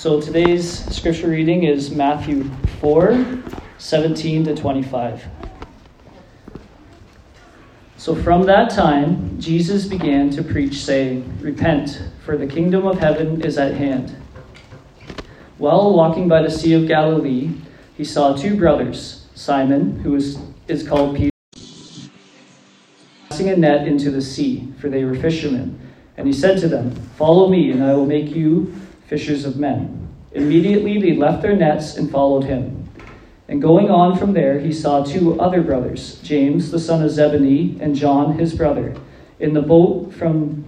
So today's scripture reading is Matthew 4 17 to 25. So from that time, Jesus began to preach, saying, Repent, for the kingdom of heaven is at hand. While walking by the Sea of Galilee, he saw two brothers, Simon, who is, is called Peter, casting a net into the sea, for they were fishermen. And he said to them, Follow me, and I will make you fishers of men. Immediately they left their nets and followed him. And going on from there, he saw two other brothers, James the son of Zebedee and John his brother, in the boat from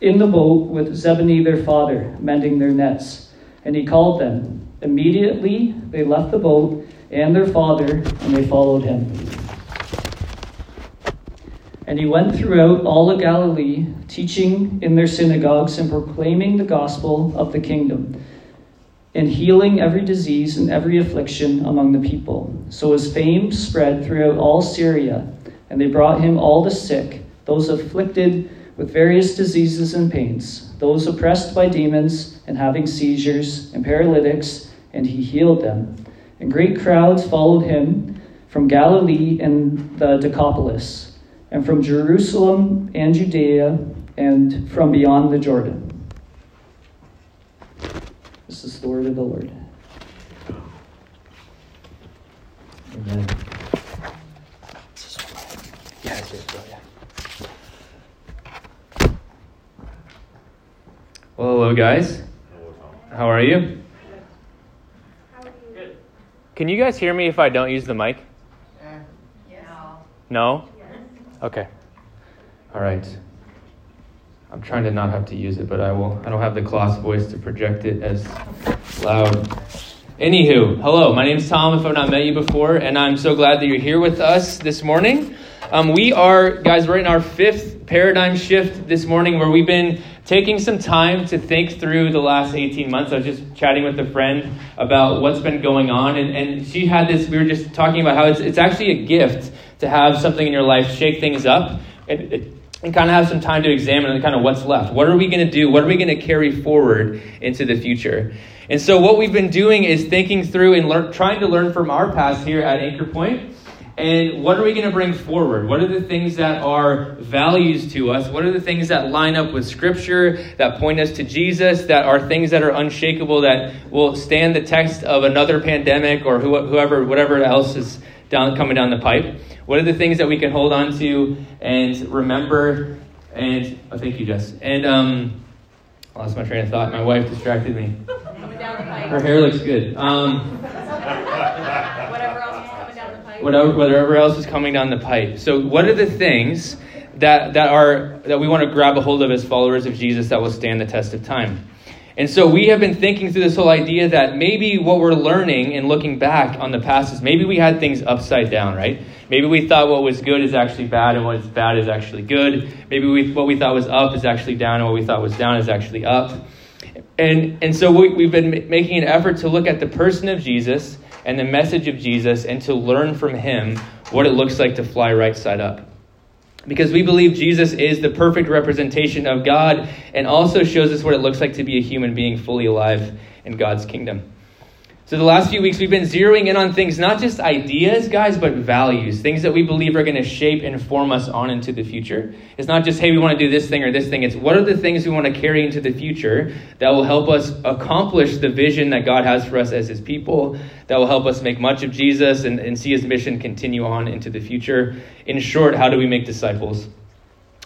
in the boat with Zebedee their father, mending their nets. And he called them. Immediately they left the boat and their father, and they followed him. And he went throughout all of Galilee, teaching in their synagogues and proclaiming the gospel of the kingdom, and healing every disease and every affliction among the people. So his fame spread throughout all Syria, and they brought him all the sick, those afflicted with various diseases and pains, those oppressed by demons and having seizures and paralytics, and he healed them. And great crowds followed him from Galilee and the Decapolis and from Jerusalem and Judea, and from beyond the Jordan. This is the word of the Lord. Amen. Yeah, Well, hello, guys. How are you? Good. Can you guys hear me if I don't use the mic? Uh, no? Okay. All right. I'm trying to not have to use it, but I will. I don't have the class voice to project it as loud. Anywho, hello. My name's Tom. If I've not met you before, and I'm so glad that you're here with us this morning. Um, we are, guys, we're in our fifth paradigm shift this morning, where we've been taking some time to think through the last 18 months. I was just chatting with a friend about what's been going on, and, and she had this. We were just talking about how it's, it's actually a gift to have something in your life shake things up and, and kind of have some time to examine kind of what's left. What are we going to do? What are we going to carry forward into the future? And so, what we've been doing is thinking through and trying to learn from our past here at Anchor Point. And what are we going to bring forward? What are the things that are values to us? What are the things that line up with Scripture, that point us to Jesus, that are things that are unshakable, that will stand the test of another pandemic or whoever, whatever else is down, coming down the pipe? What are the things that we can hold on to and remember? And oh, thank you, Jess. And um, I lost my train of thought. My wife distracted me. Her hair looks good. Um, whatever else is coming down the pipe. Whatever, whatever else is coming down the pipe. So, what are the things that that are that we want to grab a hold of as followers of Jesus that will stand the test of time? And so we have been thinking through this whole idea that maybe what we're learning and looking back on the past is maybe we had things upside down, right? Maybe we thought what was good is actually bad and what is bad is actually good. Maybe we, what we thought was up is actually down and what we thought was down is actually up. And, and so we, we've been making an effort to look at the person of Jesus and the message of Jesus and to learn from him what it looks like to fly right side up because we believe Jesus is the perfect representation of God and also shows us what it looks like to be a human being fully alive in God's kingdom. So, the last few weeks, we've been zeroing in on things, not just ideas, guys, but values, things that we believe are going to shape and form us on into the future. It's not just, hey, we want to do this thing or this thing. It's what are the things we want to carry into the future that will help us accomplish the vision that God has for us as His people, that will help us make much of Jesus and, and see His mission continue on into the future. In short, how do we make disciples?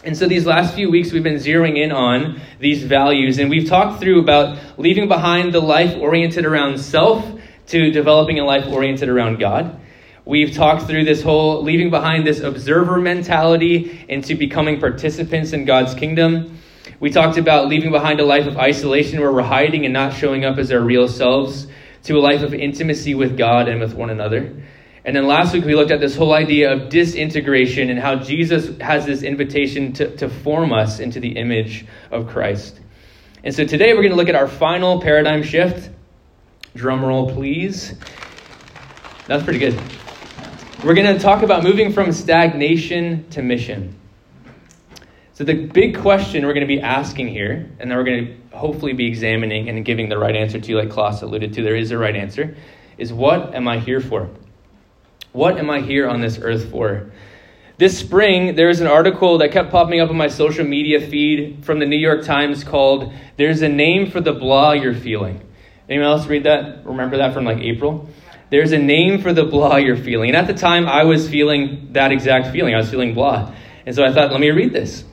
And so these last few weeks we've been zeroing in on these values and we've talked through about leaving behind the life oriented around self to developing a life oriented around God. We've talked through this whole leaving behind this observer mentality into becoming participants in God's kingdom. We talked about leaving behind a life of isolation where we're hiding and not showing up as our real selves to a life of intimacy with God and with one another. And then last week we looked at this whole idea of disintegration and how Jesus has this invitation to, to form us into the image of Christ. And so today we're going to look at our final paradigm shift. Drum roll, please. That's pretty good. We're going to talk about moving from stagnation to mission. So the big question we're going to be asking here, and then we're going to hopefully be examining and giving the right answer to like Klaus alluded to, there is a right answer, is what am I here for? What am I here on this earth for? This spring, there was an article that kept popping up on my social media feed from the New York Times called There's a Name for the Blah You're Feeling. Anyone else read that? Remember that from like April? There's a name for the blah you're feeling. And at the time, I was feeling that exact feeling. I was feeling blah. And so I thought, let me read this.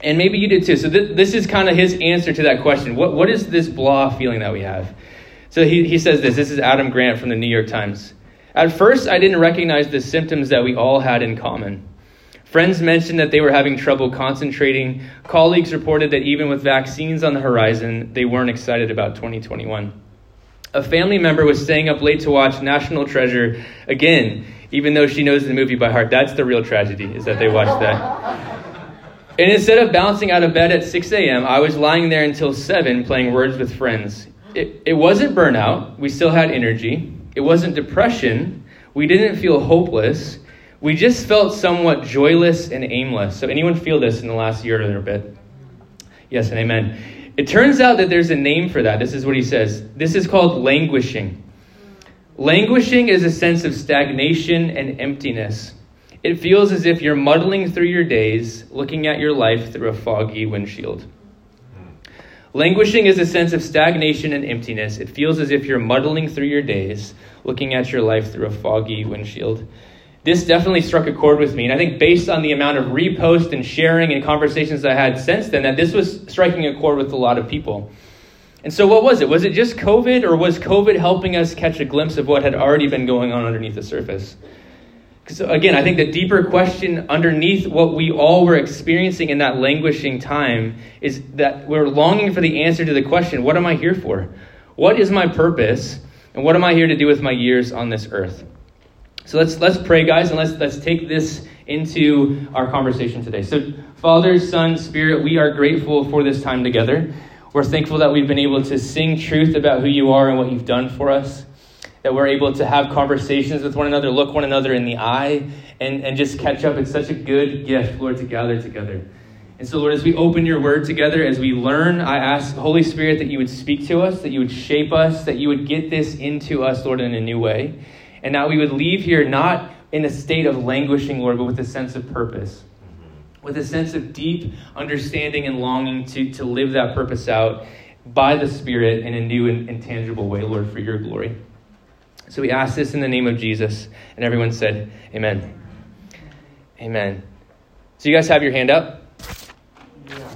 And maybe you did too. So th- this is kind of his answer to that question. What, what is this blah feeling that we have? So he, he says this. This is Adam Grant from the New York Times. At first, I didn't recognize the symptoms that we all had in common. Friends mentioned that they were having trouble concentrating. Colleagues reported that even with vaccines on the horizon, they weren't excited about 2021. A family member was staying up late to watch National Treasure again, even though she knows the movie by heart. That's the real tragedy, is that they watched that. And instead of bouncing out of bed at 6 a.m., I was lying there until 7 playing Words with Friends. It, it wasn't burnout. We still had energy. It wasn't depression. We didn't feel hopeless. We just felt somewhat joyless and aimless. So, anyone feel this in the last year or a bit? Yes and amen. It turns out that there's a name for that. This is what he says. This is called languishing. Languishing is a sense of stagnation and emptiness. It feels as if you're muddling through your days, looking at your life through a foggy windshield. Languishing is a sense of stagnation and emptiness. It feels as if you're muddling through your days, looking at your life through a foggy windshield. This definitely struck a chord with me. And I think, based on the amount of repost and sharing and conversations I had since then, that this was striking a chord with a lot of people. And so, what was it? Was it just COVID, or was COVID helping us catch a glimpse of what had already been going on underneath the surface? Because, again, I think the deeper question underneath what we all were experiencing in that languishing time is that we're longing for the answer to the question what am I here for? What is my purpose? And what am I here to do with my years on this earth? So let's let's pray, guys, and let's let's take this into our conversation today. So, Father, Son, Spirit, we are grateful for this time together. We're thankful that we've been able to sing truth about who you are and what you've done for us. That we're able to have conversations with one another, look one another in the eye, and, and just catch up. It's such a good gift, Lord, to gather together. And so, Lord, as we open your word together, as we learn, I ask, Holy Spirit, that you would speak to us, that you would shape us, that you would get this into us, Lord, in a new way. And now we would leave here not in a state of languishing, Lord, but with a sense of purpose, with a sense of deep understanding and longing to, to live that purpose out by the Spirit in a new and, and tangible way, Lord, for your glory. So we ask this in the name of Jesus. And everyone said, Amen. Amen. So you guys have your hand up?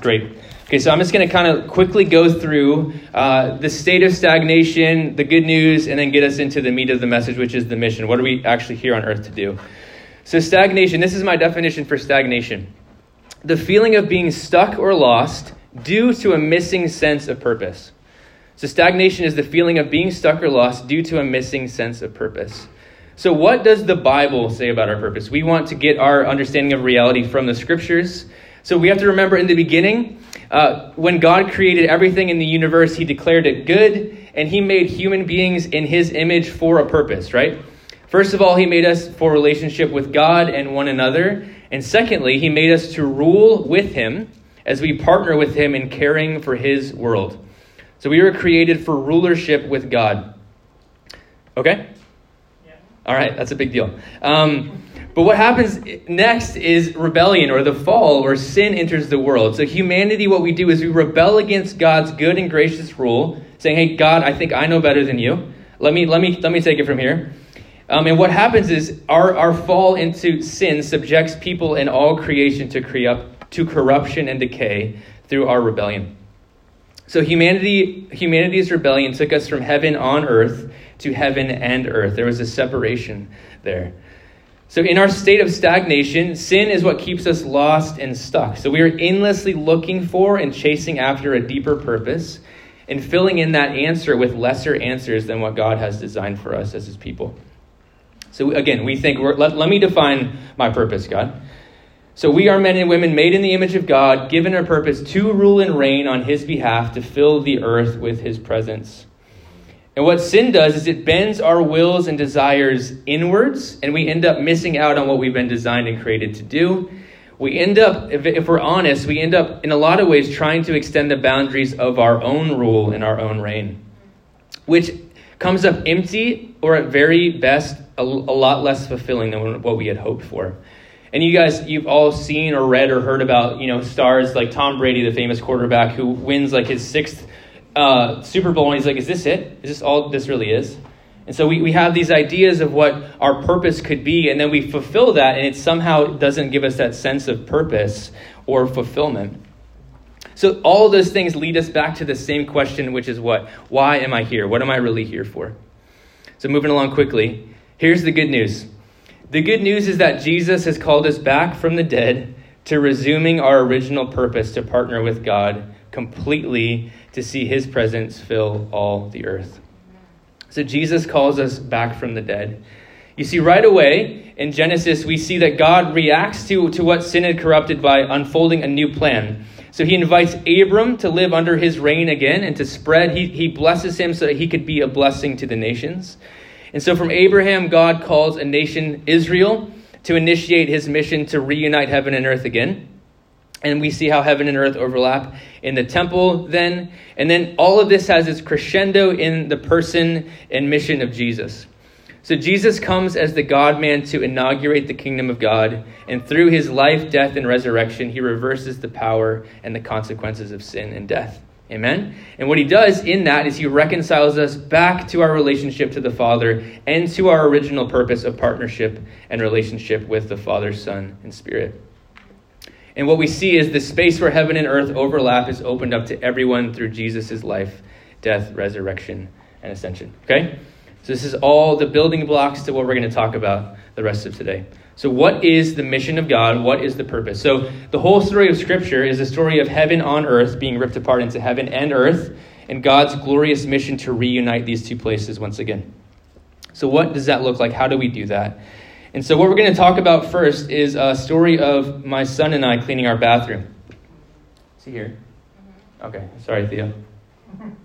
Great. Okay, so I'm just going to kind of quickly go through uh, the state of stagnation, the good news, and then get us into the meat of the message, which is the mission. What are we actually here on earth to do? So, stagnation, this is my definition for stagnation the feeling of being stuck or lost due to a missing sense of purpose. So, stagnation is the feeling of being stuck or lost due to a missing sense of purpose. So, what does the Bible say about our purpose? We want to get our understanding of reality from the scriptures. So, we have to remember in the beginning, uh, when God created everything in the universe, He declared it good, and He made human beings in His image for a purpose, right? First of all, He made us for relationship with God and one another. And secondly, He made us to rule with Him as we partner with Him in caring for His world. So we were created for rulership with God. Okay? Yeah. All right, that's a big deal. Um, but what happens next is rebellion or the fall or sin enters the world. So, humanity, what we do is we rebel against God's good and gracious rule, saying, Hey, God, I think I know better than you. Let me, let me, let me take it from here. Um, and what happens is our, our fall into sin subjects people and all creation to, cre- to corruption and decay through our rebellion. So humanity, humanity's rebellion took us from heaven on earth to heaven and earth. There was a separation there. So, in our state of stagnation, sin is what keeps us lost and stuck. So, we are endlessly looking for and chasing after a deeper purpose and filling in that answer with lesser answers than what God has designed for us as His people. So, again, we think, let, let me define my purpose, God. So, we are men and women made in the image of God, given a purpose to rule and reign on His behalf, to fill the earth with His presence. And what sin does is it bends our wills and desires inwards, and we end up missing out on what we've been designed and created to do. we end up, if, if we're honest, we end up in a lot of ways trying to extend the boundaries of our own rule and our own reign, which comes up empty or at very best a, a lot less fulfilling than what we had hoped for. And you guys, you've all seen or read or heard about, you know, stars like Tom Brady, the famous quarterback who wins like his sixth uh, Super Bowl, and he's like, "Is this it? Is this all this really is?" And so we, we have these ideas of what our purpose could be, and then we fulfill that, and it somehow doesn't give us that sense of purpose or fulfillment. So all those things lead us back to the same question, which is what? Why am I here? What am I really here for? So moving along quickly, here's the good news. The good news is that Jesus has called us back from the dead to resuming our original purpose to partner with God completely to see his presence fill all the earth. So Jesus calls us back from the dead. You see, right away in Genesis, we see that God reacts to, to what sin had corrupted by unfolding a new plan. So he invites Abram to live under his reign again and to spread. He, he blesses him so that he could be a blessing to the nations. And so from Abraham, God calls a nation, Israel, to initiate his mission to reunite heaven and earth again. And we see how heaven and earth overlap in the temple then. And then all of this has its crescendo in the person and mission of Jesus. So Jesus comes as the God man to inaugurate the kingdom of God. And through his life, death, and resurrection, he reverses the power and the consequences of sin and death. Amen? And what he does in that is he reconciles us back to our relationship to the Father and to our original purpose of partnership and relationship with the Father, Son, and Spirit. And what we see is the space where heaven and earth overlap is opened up to everyone through Jesus' life, death, resurrection, and ascension. Okay? So this is all the building blocks to what we're going to talk about the rest of today. So, what is the mission of God? What is the purpose? So, the whole story of Scripture is a story of heaven on earth being ripped apart into heaven and earth, and God's glorious mission to reunite these two places once again. So, what does that look like? How do we do that? And so, what we're going to talk about first is a story of my son and I cleaning our bathroom. See here? Okay, sorry, Theo.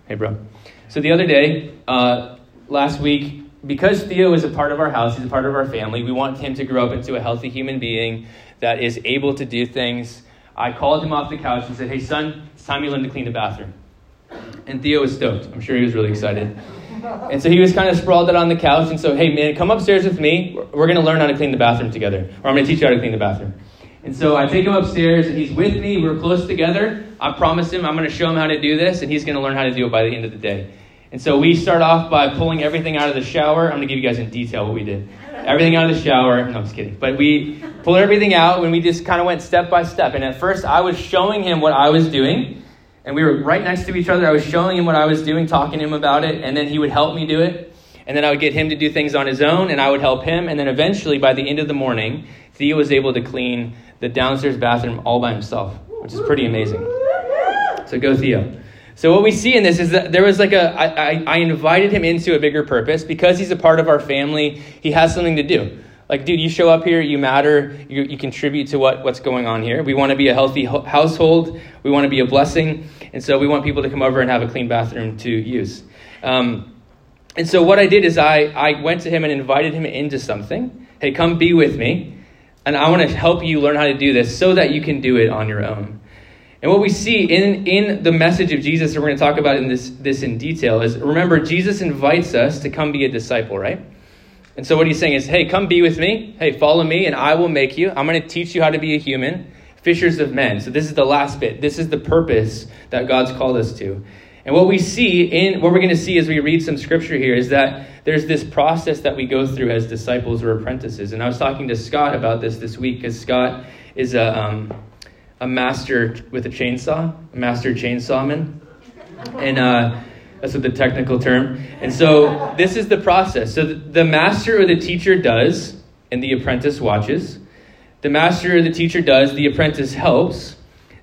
Hey, bro. So, the other day, uh, last week, because Theo is a part of our house, he's a part of our family, we want him to grow up into a healthy human being that is able to do things. I called him off the couch and said, Hey, son, it's time you learn to clean the bathroom. And Theo was stoked. I'm sure he was really excited. And so he was kind of sprawled out on the couch. And so, hey, man, come upstairs with me. We're going to learn how to clean the bathroom together. Or I'm going to teach you how to clean the bathroom. And so I take him upstairs, and he's with me. We're close together. I promise him I'm going to show him how to do this, and he's going to learn how to do it by the end of the day. And so we start off by pulling everything out of the shower. I'm going to give you guys in detail what we did. Everything out of the shower. No, I'm just kidding. But we pulled everything out and we just kind of went step by step. And at first, I was showing him what I was doing and we were right next to each other. I was showing him what I was doing, talking to him about it, and then he would help me do it. And then I would get him to do things on his own, and I would help him. And then eventually, by the end of the morning, Theo was able to clean the downstairs bathroom all by himself, which is pretty amazing. So go, Theo. So what we see in this is that there was like a I, I, invited him into a bigger purpose because he's a part of our family. He has something to do. Like, dude, you show up here, you matter, you, you contribute to what, what's going on here. We want to be a healthy ho- household, we want to be a blessing, and so we want people to come over and have a clean bathroom to use. Um, and so what I did is I, I went to him and invited him into something. Hey, come be with me, and I want to help you learn how to do this so that you can do it on your own. And what we see in, in the message of Jesus, and we're going to talk about in this, this in detail, is remember, Jesus invites us to come be a disciple, right? And so what he's saying is, hey, come be with me. Hey, follow me, and I will make you. I'm going to teach you how to be a human, fishers of men. So this is the last bit. This is the purpose that God's called us to. And what we see in what we're going to see as we read some scripture here is that there's this process that we go through as disciples or apprentices. And I was talking to Scott about this this week because Scott is a um, a master with a chainsaw, a master chainsawman, and. Uh, that's what the technical term. And so this is the process. So the master or the teacher does, and the apprentice watches. The master or the teacher does, the apprentice helps.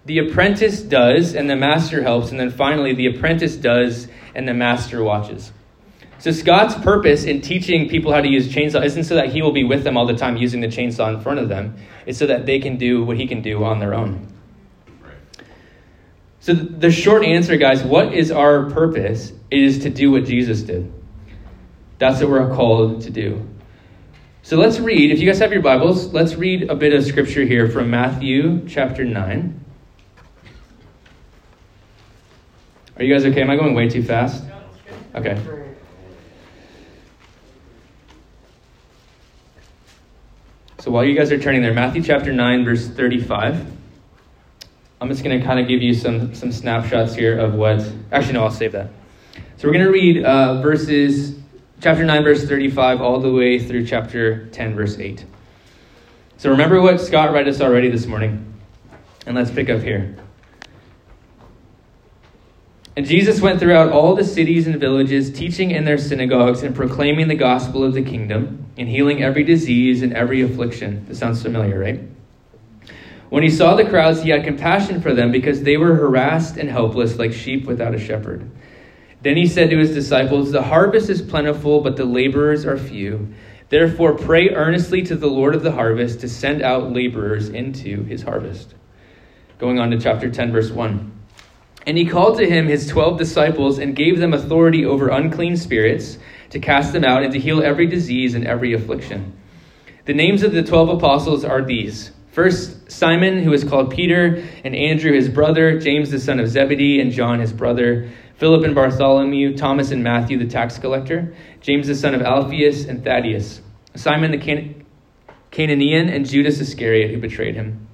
The apprentice does, and the master helps. And then finally, the apprentice does, and the master watches. So Scott's purpose in teaching people how to use chainsaw isn't so that he will be with them all the time using the chainsaw in front of them. It's so that they can do what he can do on their own. So, the short answer, guys, what is our purpose? Is to do what Jesus did. That's what we're called to do. So let's read, if you guys have your Bibles, let's read a bit of scripture here from Matthew chapter 9. Are you guys okay? Am I going way too fast? Okay. So while you guys are turning there, Matthew chapter 9, verse 35. I'm just going to kind of give you some, some snapshots here of what. Actually, no, I'll save that. So we're going to read uh, verses, chapter 9, verse 35, all the way through chapter 10, verse 8. So remember what Scott read us already this morning. And let's pick up here. And Jesus went throughout all the cities and villages, teaching in their synagogues and proclaiming the gospel of the kingdom, and healing every disease and every affliction. This sounds familiar, right? When he saw the crowds, he had compassion for them because they were harassed and helpless like sheep without a shepherd. Then he said to his disciples, The harvest is plentiful, but the laborers are few. Therefore, pray earnestly to the Lord of the harvest to send out laborers into his harvest. Going on to chapter 10, verse 1. And he called to him his twelve disciples and gave them authority over unclean spirits to cast them out and to heal every disease and every affliction. The names of the twelve apostles are these First, Simon, who is called Peter, and Andrew, his brother, James, the son of Zebedee, and John, his brother, Philip and Bartholomew, Thomas and Matthew, the tax collector, James, the son of Alphaeus, and Thaddeus, Simon the Can- and Judas Iscariot, who betrayed him.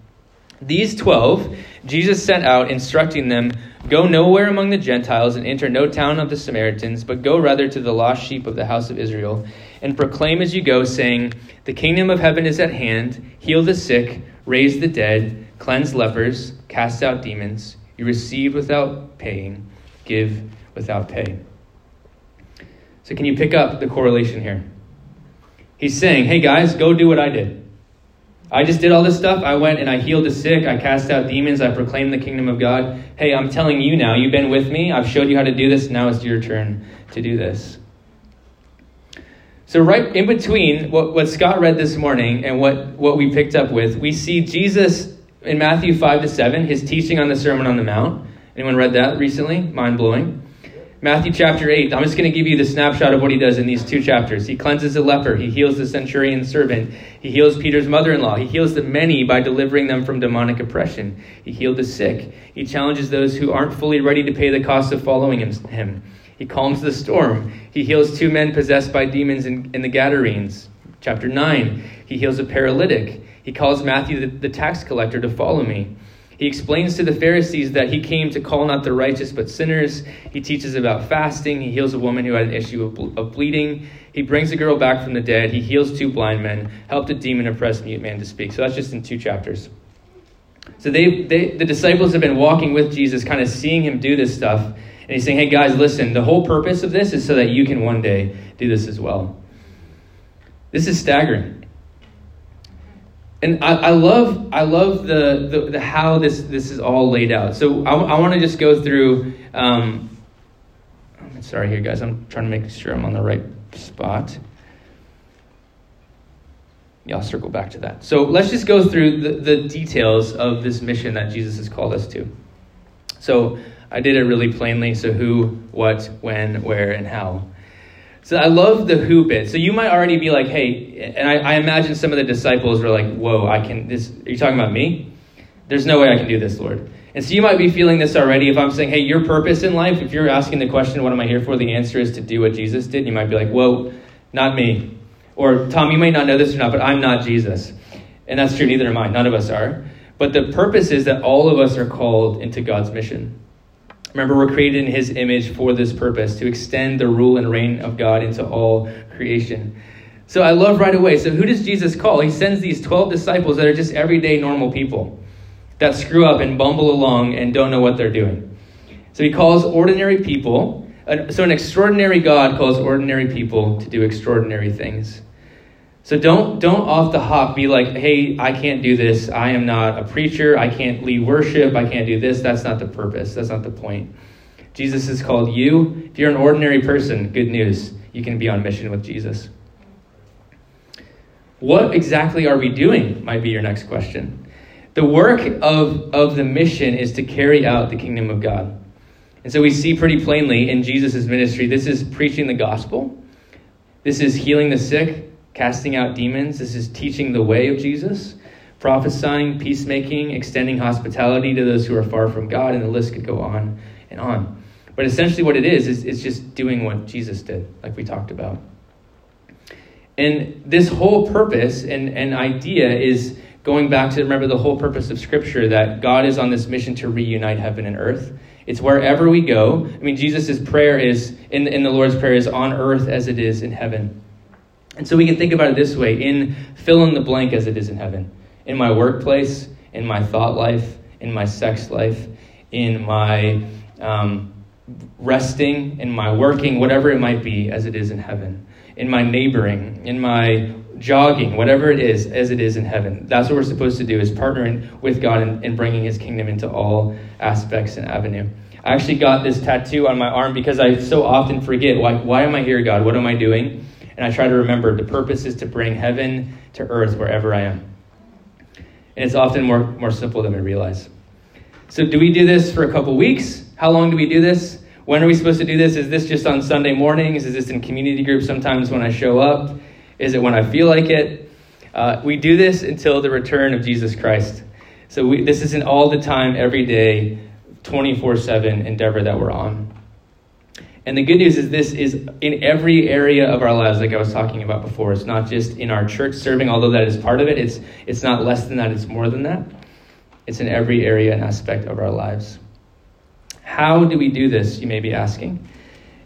These twelve Jesus sent out, instructing them Go nowhere among the Gentiles and enter no town of the Samaritans, but go rather to the lost sheep of the house of Israel, and proclaim as you go, saying, The kingdom of heaven is at hand. Heal the sick, raise the dead, cleanse lepers, cast out demons. You receive without paying, give without pay. So, can you pick up the correlation here? He's saying, Hey guys, go do what I did. I just did all this stuff. I went and I healed the sick. I cast out demons. I proclaimed the kingdom of God. Hey, I'm telling you now, you've been with me. I've showed you how to do this. Now it's your turn to do this. So, right in between what, what Scott read this morning and what, what we picked up with, we see Jesus in Matthew 5 to 7, his teaching on the Sermon on the Mount. Anyone read that recently? Mind blowing. Matthew chapter 8, I'm just going to give you the snapshot of what he does in these two chapters. He cleanses a leper, he heals the centurion's servant, he heals Peter's mother in law, he heals the many by delivering them from demonic oppression, he healed the sick, he challenges those who aren't fully ready to pay the cost of following him. He calms the storm. He heals two men possessed by demons in, in the Gadarenes. Chapter 9, he heals a paralytic. He calls Matthew the, the tax collector to follow me. He explains to the Pharisees that he came to call not the righteous but sinners. He teaches about fasting. He heals a woman who had an issue of, of bleeding. He brings a girl back from the dead. He heals two blind men, helped a demon oppressed mute man to speak. So that's just in two chapters. So they, they, the disciples have been walking with Jesus, kind of seeing him do this stuff. And he's saying, hey guys, listen, the whole purpose of this is so that you can one day do this as well. This is staggering and I, I, love I love the, the, the, how this this is all laid out. So I, I want to just go through. Um, sorry here, guys. I'm trying to make sure I'm on the right spot. Yeah, I'll circle back to that. So let's just go through the, the details of this mission that Jesus has called us to. So I did it really plainly. So who, what, when, where, and how. So I love the who bit. So you might already be like, hey, and I, I, imagine some of the disciples were like, whoa, I can, this, are you talking about me? There's no way I can do this, Lord. And so you might be feeling this already. If I'm saying, hey, your purpose in life, if you're asking the question, what am I here for? The answer is to do what Jesus did. You might be like, whoa, not me. Or, Tom, you may not know this or not, but I'm not Jesus. And that's true, neither am I. None of us are. But the purpose is that all of us are called into God's mission. Remember, we're created in His image for this purpose to extend the rule and reign of God into all creation. So I love right away. So, who does Jesus call? He sends these 12 disciples that are just everyday normal people that screw up and bumble along and don't know what they're doing. So, He calls ordinary people. So, an extraordinary God calls ordinary people to do extraordinary things. So don't don't off the hop be like, "Hey, I can't do this. I am not a preacher. I can't lead worship. I can't do this." That's not the purpose. That's not the point. Jesus has called you. If you're an ordinary person, good news. You can be on mission with Jesus. What exactly are we doing? Might be your next question. The work of, of the mission is to carry out the kingdom of God. And so we see pretty plainly in Jesus' ministry this is preaching the gospel, this is healing the sick, casting out demons. This is teaching the way of Jesus, prophesying, peacemaking, extending hospitality to those who are far from God, and the list could go on and on. But essentially, what it is, is it's just doing what Jesus did, like we talked about. And this whole purpose and, and idea is going back to remember the whole purpose of Scripture that God is on this mission to reunite heaven and earth. It's wherever we go. I mean, Jesus' prayer is, in, in the Lord's Prayer, is on earth as it is in heaven. And so we can think about it this way in fill in the blank as it is in heaven. In my workplace, in my thought life, in my sex life, in my um, resting, in my working, whatever it might be, as it is in heaven. In my neighboring, in my jogging, whatever it is, as it is in heaven. That's what we're supposed to do, is partnering with God and, and bringing his kingdom into all aspects and avenue. I actually got this tattoo on my arm because I so often forget, why, why am I here, God? What am I doing? And I try to remember the purpose is to bring heaven to earth wherever I am. And it's often more, more simple than we realize. So, do we do this for a couple weeks? How long do we do this? When are we supposed to do this? Is this just on Sunday mornings? Is this in community groups sometimes when I show up? Is it when I feel like it? Uh, we do this until the return of Jesus Christ. So we, this is an all the time, every day, 24 7 endeavor that we're on. And the good news is this is in every area of our lives, like I was talking about before. It's not just in our church serving, although that is part of it. It's, it's not less than that, it's more than that. It's in every area and aspect of our lives. How do we do this, you may be asking?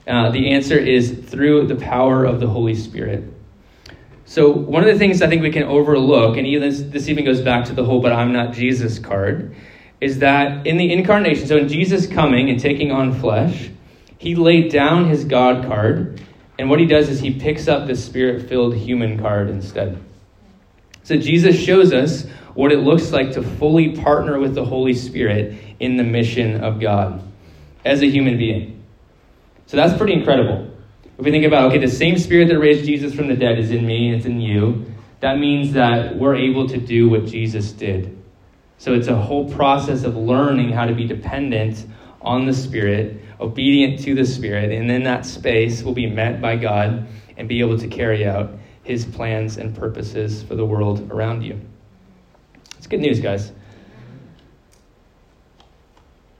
Uh, the answer is through the power of the Holy Spirit. So, one of the things I think we can overlook, and even this, this even goes back to the whole but I'm not Jesus card, is that in the incarnation, so in Jesus coming and taking on flesh, he laid down his God card, and what he does is he picks up the spirit filled human card instead. So, Jesus shows us what it looks like to fully partner with the Holy Spirit in the mission of God as a human being. So, that's pretty incredible. If we think about, okay, the same spirit that raised Jesus from the dead is in me, it's in you, that means that we're able to do what Jesus did. So it's a whole process of learning how to be dependent on the Spirit, obedient to the Spirit, and in that space we'll be met by God and be able to carry out His plans and purposes for the world around you. It's good news, guys.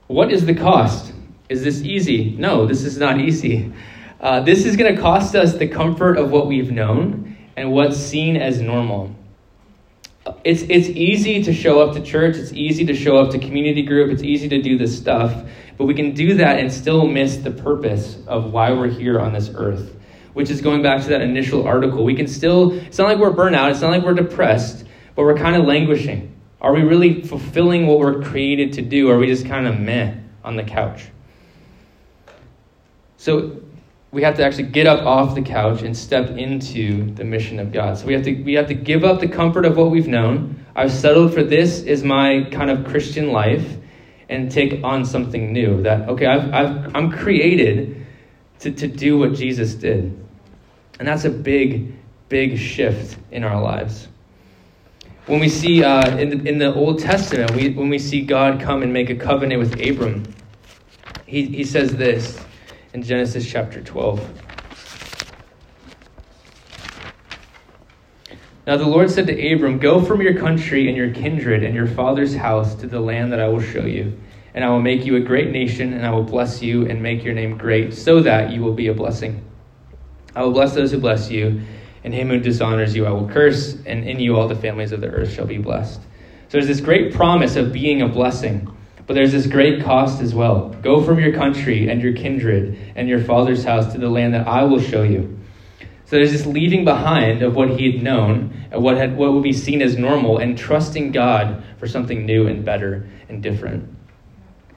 What is the cost? Is this easy? No, this is not easy. Uh, this is going to cost us the comfort of what we've known and what's seen as normal. It's, it's easy to show up to church, it's easy to show up to community group, it's easy to do this stuff, but we can do that and still miss the purpose of why we're here on this earth, which is going back to that initial article. We can still, it's not like we're burnout, it's not like we're depressed, but we're kind of languishing. Are we really fulfilling what we're created to do, or are we just kind of meh on the couch? So we have to actually get up off the couch and step into the mission of God. So we have to we have to give up the comfort of what we've known. I've settled for this is my kind of Christian life and take on something new. That okay, I've, I've I'm created to, to do what Jesus did. And that's a big, big shift in our lives. When we see uh, in, the, in the Old Testament, we, when we see God come and make a covenant with Abram, he, he says this in Genesis chapter 12. Now the Lord said to Abram, Go from your country and your kindred and your father's house to the land that I will show you. And I will make you a great nation, and I will bless you and make your name great, so that you will be a blessing. I will bless those who bless you, and him who dishonors you I will curse, and in you all the families of the earth shall be blessed. So there's this great promise of being a blessing. But there's this great cost as well. Go from your country and your kindred and your father's house to the land that I will show you. So there's this leaving behind of what he had known and what had what would be seen as normal and trusting God for something new and better and different.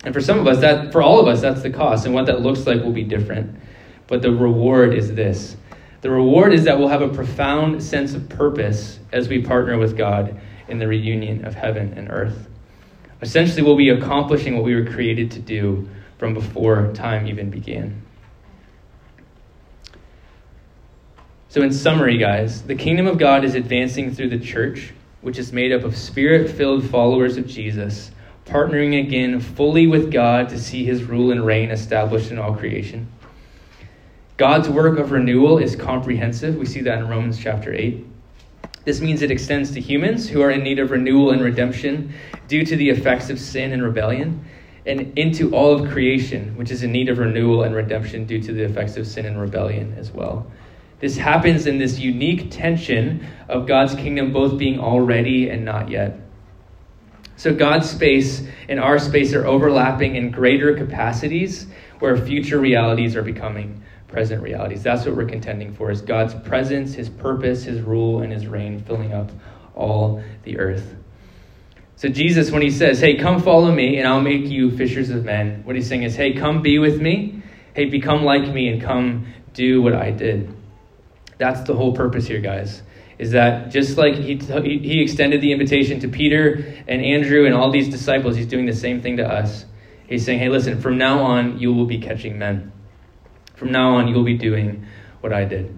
And for some of us, that for all of us, that's the cost, and what that looks like will be different. But the reward is this. The reward is that we'll have a profound sense of purpose as we partner with God in the reunion of heaven and earth. Essentially, we'll be accomplishing what we were created to do from before time even began. So, in summary, guys, the kingdom of God is advancing through the church, which is made up of spirit filled followers of Jesus, partnering again fully with God to see his rule and reign established in all creation. God's work of renewal is comprehensive. We see that in Romans chapter 8. This means it extends to humans who are in need of renewal and redemption due to the effects of sin and rebellion, and into all of creation, which is in need of renewal and redemption due to the effects of sin and rebellion as well. This happens in this unique tension of God's kingdom both being already and not yet. So God's space and our space are overlapping in greater capacities where future realities are becoming present realities. That's what we're contending for is God's presence, his purpose, his rule and his reign filling up all the earth. So Jesus when he says, "Hey, come follow me and I'll make you fishers of men." What he's saying is, "Hey, come be with me. Hey, become like me and come do what I did." That's the whole purpose here, guys. Is that just like he, he extended the invitation to Peter and Andrew and all these disciples, he's doing the same thing to us. He's saying, hey, listen, from now on, you will be catching men. From now on, you'll be doing what I did.